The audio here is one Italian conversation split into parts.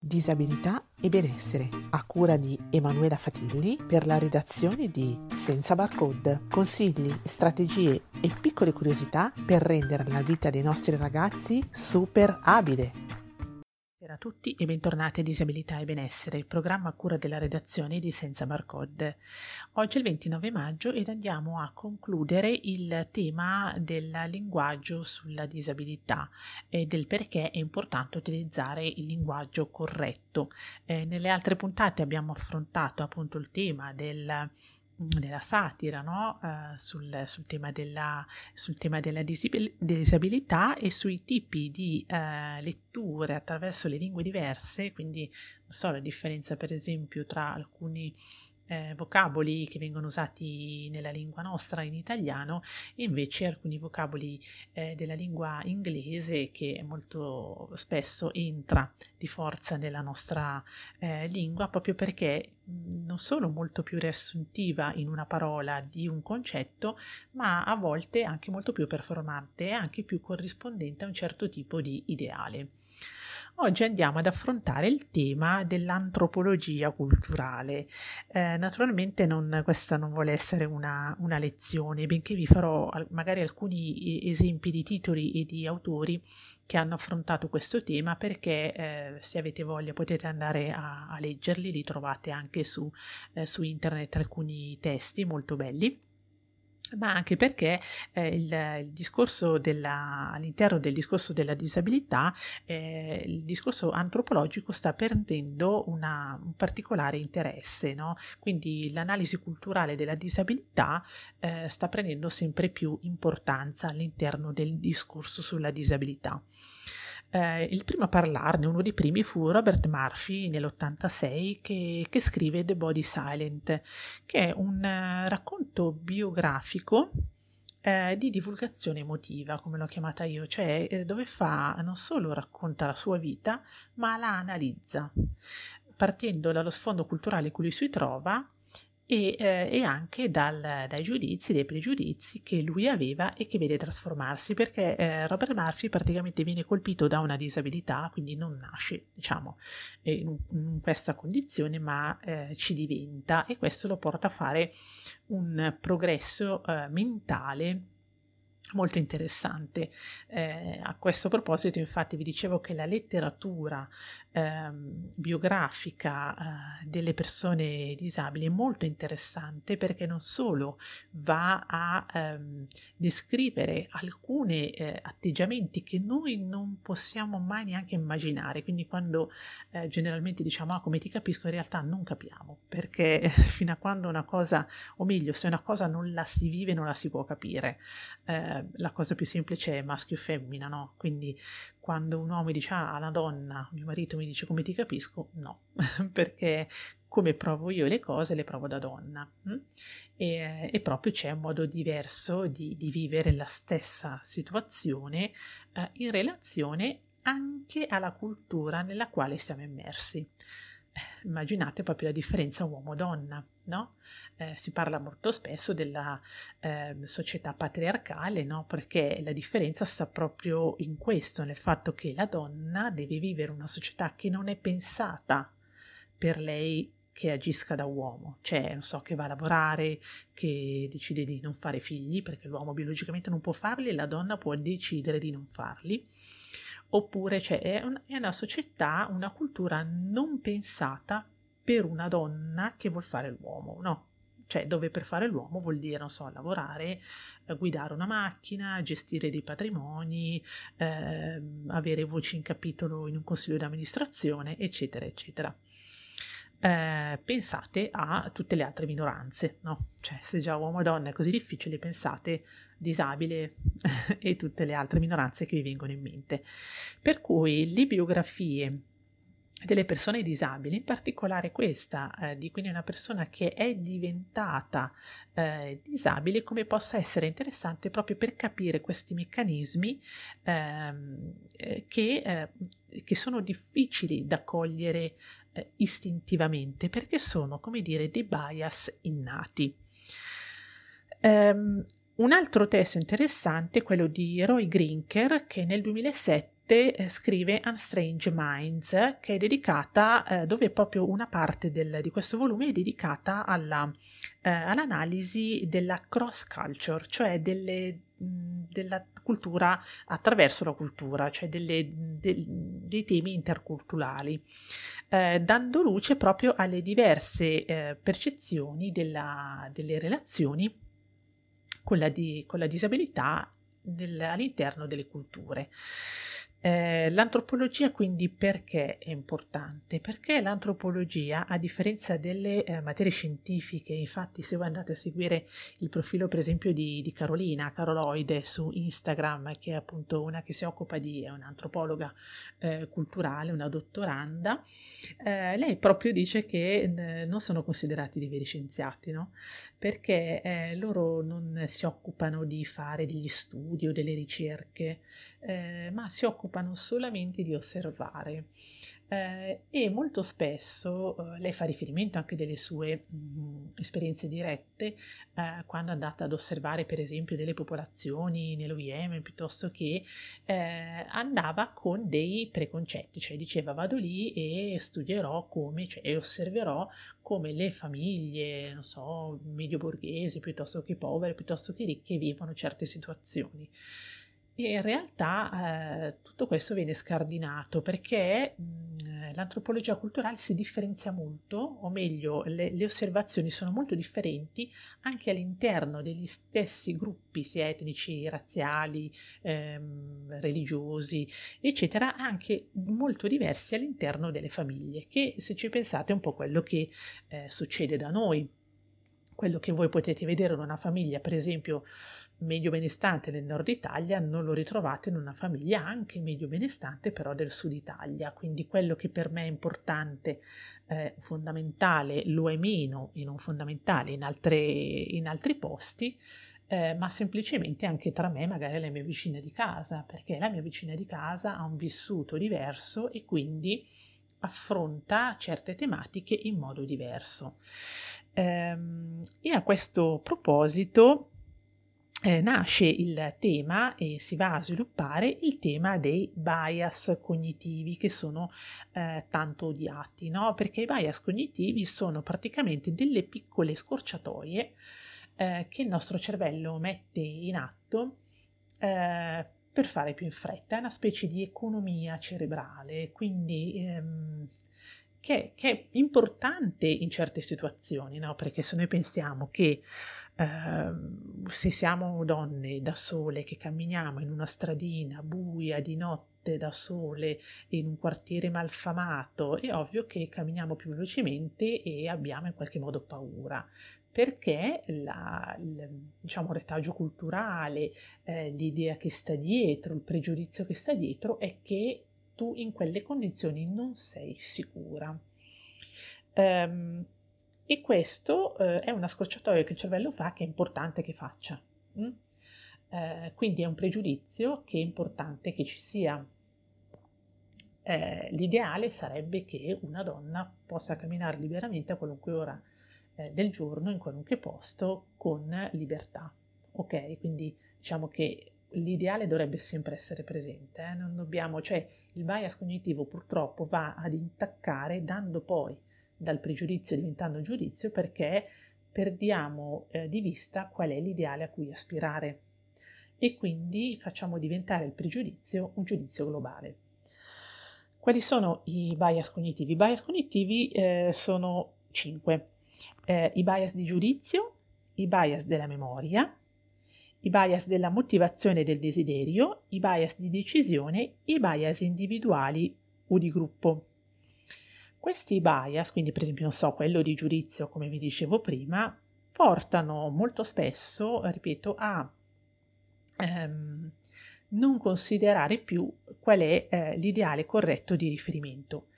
Disabilità e benessere, a cura di Emanuela Fatilli per la redazione di Senza Barcode. Consigli, strategie e piccole curiosità per rendere la vita dei nostri ragazzi super abile. Buonasera a tutti e bentornati a Disabilità e Benessere, il programma a cura della redazione di Senza Barcode. Oggi è il 29 maggio ed andiamo a concludere il tema del linguaggio sulla disabilità e del perché è importante utilizzare il linguaggio corretto. Eh, nelle altre puntate abbiamo affrontato appunto il tema del della satira no? uh, sul, sul, tema della, sul, tema della, disabilità e sui tipi di uh, letture attraverso le lingue diverse, quindi non so la differenza per esempio tra alcuni eh, vocaboli che vengono usati nella lingua nostra in italiano e invece alcuni vocaboli eh, della lingua inglese che molto spesso entra di forza nella nostra eh, lingua proprio perché non solo molto più riassuntiva in una parola di un concetto, ma a volte anche molto più performante e anche più corrispondente a un certo tipo di ideale. Oggi andiamo ad affrontare il tema dell'antropologia culturale. Eh, naturalmente non, questa non vuole essere una, una, lezione, benché vi farò magari alcuni esempi di titoli e di autori che hanno affrontato questo tema perché eh, se avete voglia potete andare a, a leggerli, li trovate anche su, eh, su internet alcuni testi molto belli ma anche perché eh, il, il, discorso della, all'interno del discorso della disabilità, eh, il discorso antropologico sta perdendo una, un particolare interesse, no? quindi l'analisi culturale della disabilità eh, sta prendendo sempre più importanza all'interno del discorso sulla disabilità. Eh, il primo a parlarne, uno dei primi, fu Robert Murphy nell'86 che, che scrive The Body Silent, che è un uh, racconto biografico eh, di divulgazione emotiva, come l'ho chiamata io, cioè eh, dove fa non solo racconta la sua vita, ma la analizza, partendo dallo sfondo culturale in cui lui si trova e, eh, e anche dal, dai giudizi, dai pregiudizi che lui aveva e che vede trasformarsi, perché eh, Robert Murphy praticamente viene colpito da una disabilità, quindi non nasce, diciamo, in, in questa condizione, ma eh, ci diventa e questo lo porta a fare un progresso eh, mentale molto interessante. Eh, a questo proposito, infatti, vi dicevo che la letteratura eh, biografica eh, delle persone disabili è molto interessante perché non solo va a ehm, descrivere alcuni eh, atteggiamenti che noi non possiamo mai neanche immaginare. Quindi, quando eh, generalmente diciamo ah, come ti capisco, in realtà non capiamo perché fino a quando una cosa, o meglio, se una cosa non la si vive, non la si può capire. Eh, la cosa più semplice è maschio e femmina, no? Quindi quando un uomo dice ah, la donna, mio marito mi dice come ti capisco, no, perché come provo io le cose le provo da donna. Hm? E, e, proprio c'è un modo diverso di, di vivere la stessa situazione eh, in relazione anche alla cultura nella quale siamo immersi immaginate proprio la differenza uomo-donna, no? Eh, si parla molto spesso della eh, società patriarcale, no? Perché la differenza sta proprio in questo, nel fatto che la donna deve vivere una società che non è pensata per lei che agisca da uomo, cioè non so, che va a lavorare, che decide di non fare figli, perché l'uomo biologicamente non può farli e la donna può decidere di non farli oppure cioè, è, un, è una società, una cultura non pensata per una donna che vuol fare l'uomo, no? Cioè, dove per fare l'uomo vuol dire, non so, lavorare, eh, guidare una macchina, gestire dei patrimoni, eh, avere voci in capitolo in un consiglio di amministrazione, eccetera, eccetera eh, pensate a tutte le altre minoranze, no? Cioè, se già uomo e donna è così difficile, pensate disabile e tutte le altre minoranze che vi vengono in mente. Per cui le biografie delle persone disabili, in particolare questa, eh, di quindi una persona che è diventata eh, disabile, come possa essere interessante proprio per capire questi meccanismi ehm, eh, che, eh, che, sono difficili da cogliere eh, istintivamente perché sono, come dire, dei bias innati. Um, un altro testo interessante è quello di Roy Grinker che nel 2007 recente eh, scrive Unstrange Minds, che è dedicata, eh, dove proprio una parte del, di questo volume è dedicata alla, eh, all'analisi della cross culture, cioè delle, della cultura attraverso la cultura, cioè delle, de, dei temi interculturali, eh, dando luce proprio alle diverse eh, percezioni della, delle relazioni con la, di, con la disabilità nel, all'interno delle culture. Eh, l'antropologia quindi perché è importante? Perché l'antropologia, a differenza delle eh, materie scientifiche, infatti se voi andate a seguire il profilo per esempio di, di, Carolina, Caroloide su Instagram, che è appunto una che si occupa di, è un'antropologa eh, culturale, una dottoranda, eh, lei proprio dice che non sono considerati dei veri scienziati, no? Perché eh, loro non si occupano di fare degli studi o delle ricerche, eh, ma si occupano occupano solamente di osservare. Eh, e molto spesso eh, lei fa riferimento anche delle sue mh, mm, esperienze dirette eh, quando è andata ad osservare per esempio delle popolazioni nell'OIM piuttosto che eh, andava con dei preconcetti, cioè diceva vado lì e studierò come, cioè e osserverò come le famiglie, non so, medio borghesi piuttosto che povere, piuttosto che ricche vivono certe situazioni. E in realtà eh, tutto questo viene scardinato perché mh, l'antropologia culturale si differenzia molto, o meglio, le, le, osservazioni sono molto differenti anche all'interno degli stessi gruppi, sia etnici, razziali, ehm, religiosi, eccetera, anche molto diversi all'interno delle famiglie, che se ci pensate è un po' quello che eh, succede da noi. Quello che voi potete vedere in una famiglia, per esempio medio benestante nel nord Italia, non lo ritrovate in una famiglia anche medio benestante però del sud Italia. Quindi quello che per me è importante, eh, fondamentale, lo è meno e non fondamentale in, altre, in altri posti. Eh, ma semplicemente anche tra me, magari la mia vicina di casa, perché la mia vicina di casa ha un vissuto diverso e quindi affronta certe tematiche in modo diverso. Ehm, e a questo proposito eh, nasce il tema e si va a sviluppare il tema dei bias cognitivi che sono eh, tanto odiati, no? perché i bias cognitivi sono praticamente delle piccole scorciatoie eh, che il nostro cervello mette in atto eh, per fare più in fretta, è una specie di economia cerebrale, quindi ehm, che, che, è importante in certe situazioni, no? perché se noi pensiamo che eh, se siamo donne da sole che camminiamo in una stradina buia di notte da sole in un quartiere malfamato, è ovvio che camminiamo più velocemente e abbiamo in qualche modo paura perché la, il diciamo, retaggio culturale, eh, l'idea che sta dietro, il pregiudizio che sta dietro è che tu in quelle condizioni non sei sicura. Um, e questo uh, è una scorciatoia che il cervello fa che è importante che faccia. Mm? Uh, quindi è un pregiudizio che è importante che ci sia. Uh, l'ideale sarebbe che una donna possa camminare liberamente a qualunque ora del giorno, in qualunque posto, con libertà. Ok? Quindi diciamo che l'ideale dovrebbe sempre essere presente, eh? non dobbiamo, cioè il bias cognitivo purtroppo va ad intaccare dando poi dal pregiudizio diventando giudizio perché perdiamo eh, di vista qual è l'ideale a cui aspirare e quindi facciamo diventare il pregiudizio un giudizio globale. Quali sono i bias cognitivi? I bias cognitivi eh, sono cinque. Eh, I bias di giudizio, i bias della memoria, i bias della motivazione del desiderio, i bias di decisione i bias individuali o di gruppo. Questi bias, quindi per esempio non so, quello di giudizio come vi dicevo prima, portano molto spesso, ripeto, a ehm, non considerare più qual è eh, l'ideale corretto di riferimento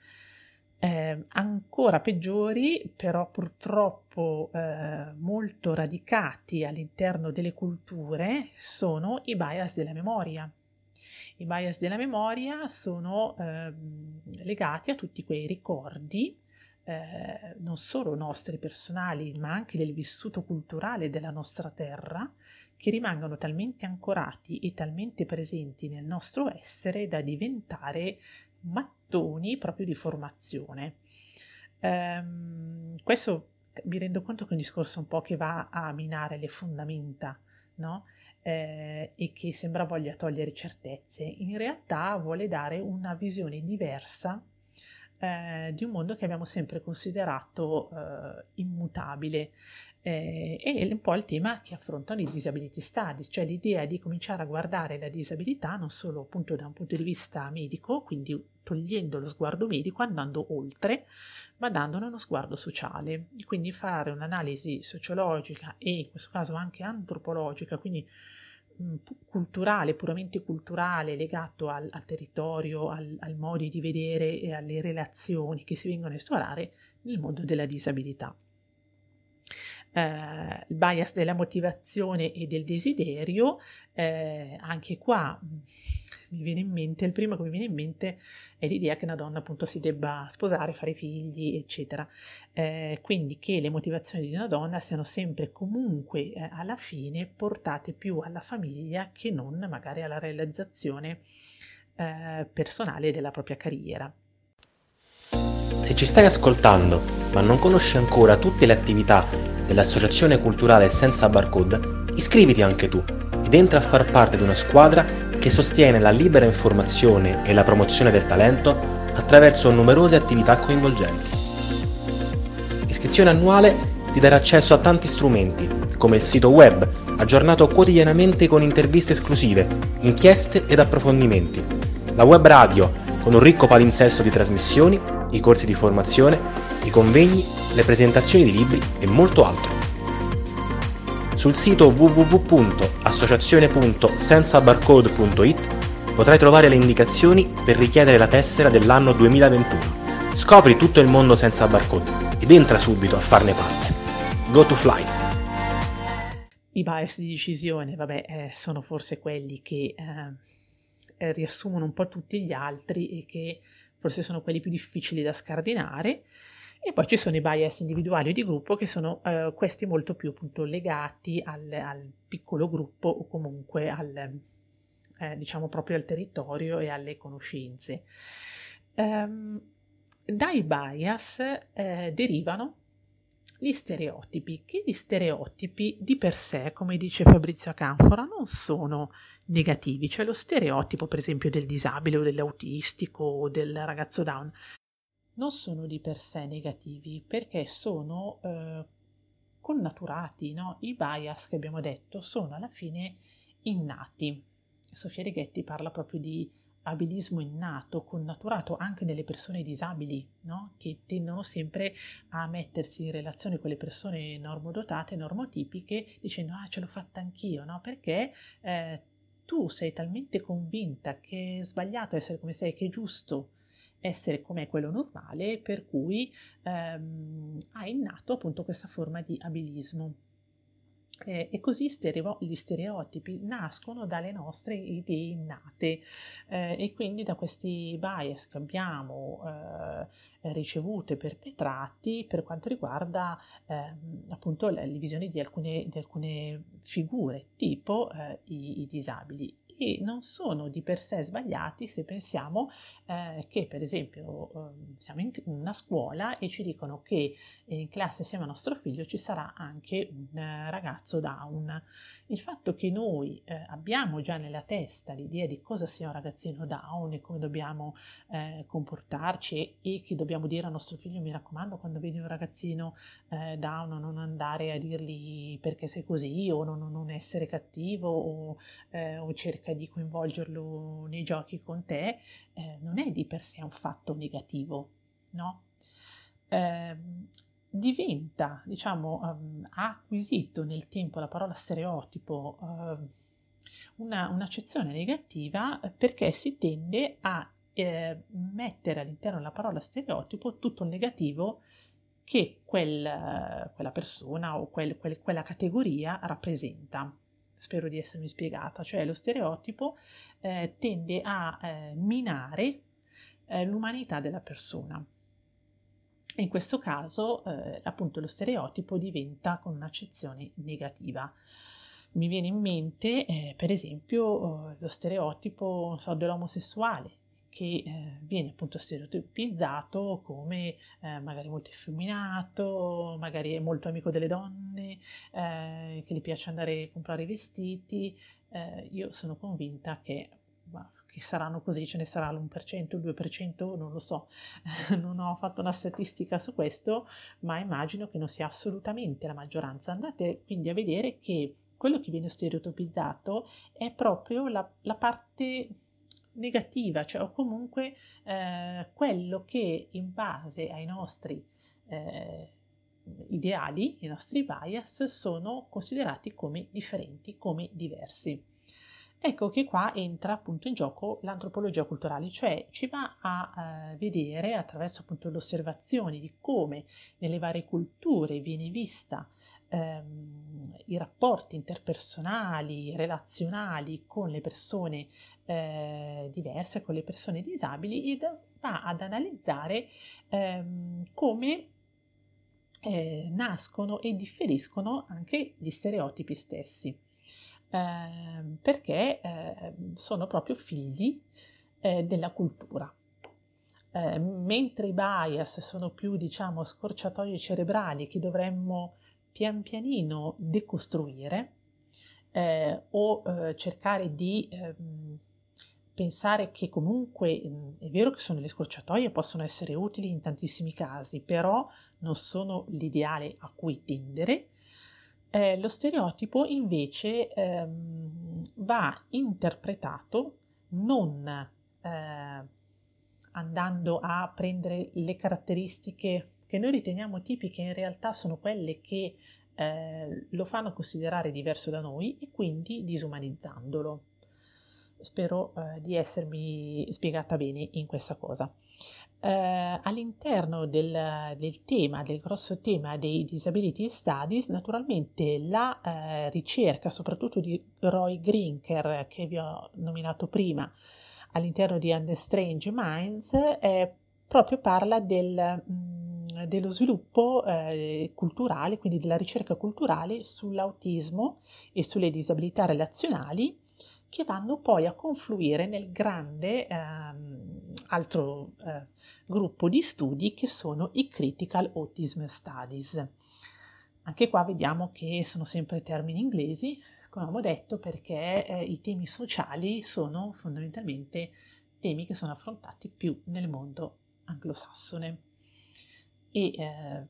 eh, ancora peggiori, però purtroppo eh, molto radicati all'interno delle culture, sono i bias della memoria. I bias della memoria sono eh, legati a tutti quei ricordi, eh, non solo nostri personali, ma anche del vissuto culturale della nostra terra, che rimangono talmente ancorati e talmente presenti nel nostro essere da diventare mattoni proprio di formazione. Um, questo mi rendo conto che è un discorso un po' che va a minare le fondamenta, no? Eh, e che sembra voglia togliere certezze, in realtà vuole dare una visione diversa eh, di un mondo che abbiamo sempre considerato eh, immutabile. Eh, e un po' il tema che affrontano i disability studies, cioè l'idea di cominciare a guardare la disabilità non solo appunto da un punto di vista medico, quindi togliendo lo sguardo medico, andando oltre, ma dandone uno sguardo sociale. Quindi fare un'analisi sociologica e in questo caso anche antropologica, quindi culturale, puramente culturale, legato al, al territorio, al, al modi di vedere e alle relazioni che si vengono a esplorare nel mondo della disabilità. Eh, il bias della motivazione e del desiderio, eh, anche qua mi viene in mente, il primo che mi viene in mente è l'idea che una donna appunto si debba sposare, fare figli, eccetera. Eh, quindi che le motivazioni di una donna siano sempre comunque eh, alla fine portate più alla famiglia che non magari alla realizzazione eh, personale della propria carriera. Se ci stai ascoltando ma non conosci ancora tutte le attività dell'Associazione Culturale Senza Barcode, iscriviti anche tu ed entra a far parte di una squadra che sostiene la libera informazione e la promozione del talento attraverso numerose attività coinvolgenti. L'iscrizione annuale ti darà accesso a tanti strumenti, come il sito web, aggiornato quotidianamente con interviste esclusive, inchieste ed approfondimenti, la web radio, con un ricco palinsesto di trasmissioni, i corsi di formazione, i convegni, le presentazioni di libri e molto altro. Sul sito www.associazione.sensabarcode.it potrai trovare le indicazioni per richiedere la tessera dell'anno 2021. Scopri tutto il mondo senza barcode ed entra subito a farne parte. Go to fly! I bias di decisione, vabbè, eh, sono forse quelli che eh, eh, riassumono un po' tutti gli altri e che forse sono quelli più difficili da scardinare. E poi ci sono i bias individuali o di gruppo che sono eh, questi molto più appunto legati al, al, piccolo gruppo o comunque al, eh, diciamo proprio al territorio e alle conoscenze. Um, dai bias eh, derivano gli stereotipi, che gli stereotipi di per sé, come dice Fabrizio Canfora, non sono negativi, cioè lo stereotipo per esempio del disabile o dell'autistico o del ragazzo down non sono di per sé negativi perché sono eh, connaturati, no? I bias che abbiamo detto sono alla fine innati. Sofia Righetti parla proprio di abilismo innato, connaturato anche nelle persone disabili, no? che tendono sempre a mettersi in relazione con le persone normodotate, normotipiche, dicendo ah ce l'ho fatta anch'io, no? perché eh, tu sei talmente convinta che è sbagliato essere come sei, che è giusto essere come quello normale, per cui ehm, ha innato appunto questa forma di abilismo. Eh, e così stereo- gli stereotipi nascono dalle nostre idee innate. Eh, e quindi da questi bias che abbiamo eh, ricevuto e perpetrati per quanto riguarda ehm, appunto le, le visioni di alcune, di alcune figure, tipo eh, i, i disabili e non sono di per sé sbagliati se pensiamo eh, che per esempio eh, siamo in una scuola e ci dicono che in classe assieme a nostro figlio ci sarà anche un eh, ragazzo down. Il fatto che noi eh, abbiamo già nella testa l'idea di cosa sia un ragazzino down e come dobbiamo eh, comportarci e, che dobbiamo dire a nostro figlio mi raccomando quando vedi un ragazzino eh, down non andare a dirgli perché sei così o non, non essere cattivo o, o cerca cerca di coinvolgerlo nei giochi con te, eh, non è di per sé un fatto negativo, no? Eh, diventa, diciamo, um, ha acquisito nel tempo la parola stereotipo uh, una, un'accezione negativa perché si tende a eh, mettere all'interno della parola stereotipo tutto il negativo che quel, quella persona o quel, quel, quella categoria rappresenta spero di essermi spiegata, cioè lo stereotipo eh, tende a eh, minare eh, l'umanità della persona. In questo caso, eh, appunto, lo stereotipo diventa con un'accezione negativa. Mi viene in mente, eh, per esempio, lo stereotipo so, dell'omosessuale che eh, viene appunto stereotipizzato come eh, magari molto effeminato, magari è molto amico delle donne, eh, che gli piace andare a comprare i vestiti. Eh, io sono convinta che, bah, che saranno così, ce ne sarà l'1%, il 2%, non lo so, non ho fatto una statistica su questo, ma immagino che non sia assolutamente la maggioranza. Andate quindi a vedere che quello che viene stereotipizzato è proprio la, la parte negativa, cioè o comunque eh, quello che in base ai nostri eh, ideali, i nostri bias, sono considerati come differenti, come diversi. Ecco che qua entra appunto in gioco l'antropologia culturale, cioè ci va a eh, vedere attraverso appunto le osservazioni di come nelle varie culture viene vista ehm, i rapporti interpersonali, relazionali con le persone eh, diverse, con le persone disabili, ed va ad analizzare ehm, come eh, nascono e differiscono anche gli stereotipi stessi, eh, perché ehm, sono proprio figli eh, della cultura. Eh, mentre i bias sono più, diciamo, scorciatoie cerebrali che dovremmo pian pianino decostruire eh, o eh, cercare di eh, pensare che comunque è vero che sono le scorciatoie, possono essere utili in tantissimi casi, però non sono l'ideale a cui tendere. Eh, lo stereotipo invece ehm, va interpretato non eh, andando a prendere le caratteristiche che noi riteniamo tipiche in realtà sono quelle che eh, lo fanno considerare diverso da noi e quindi disumanizzandolo. Spero eh, di essermi spiegata bene in questa cosa. Eh, all'interno del, del, tema, del grosso tema dei disability studies, naturalmente la eh, ricerca, soprattutto di Roy Grinker, che vi ho nominato prima, all'interno di Under Strange Minds, proprio parla del... Mh, mm, dello sviluppo eh, culturale, quindi della ricerca culturale sull'autismo e sulle disabilità relazionali che vanno poi a confluire nel grande ehm, altro eh, gruppo di studi che sono i Critical Autism Studies. Anche qua vediamo che sono sempre termini inglesi, come abbiamo detto, perché eh, i temi sociali sono fondamentalmente temi che sono affrontati più nel mondo anglosassone e eh,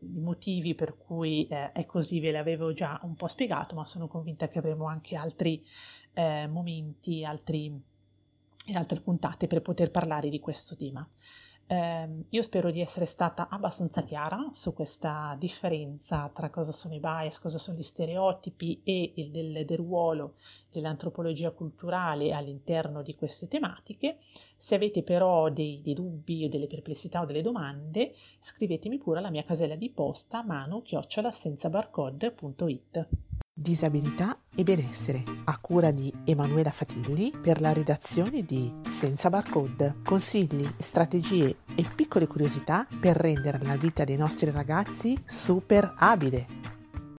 i motivi per cui eh, è così ve l'avevo già un po' spiegato, ma sono convinta che avremo anche altri eh, momenti, altri, altre puntate per poter parlare di questo tema. Eh, io spero di essere stata abbastanza chiara su questa differenza tra cosa sono i bias, cosa sono gli stereotipi e il del, del ruolo dell'antropologia culturale all'interno di queste tematiche. Se avete però dei, dei dubbi o delle perplessità o delle domande, scrivetemi pure alla mia casella di posta manu-senzabarcode.it disabilità e benessere, a cura di Emanuela Fatilli per la redazione di Senza Barcode. Consigli, strategie e piccole curiosità per rendere la vita dei nostri ragazzi super abile.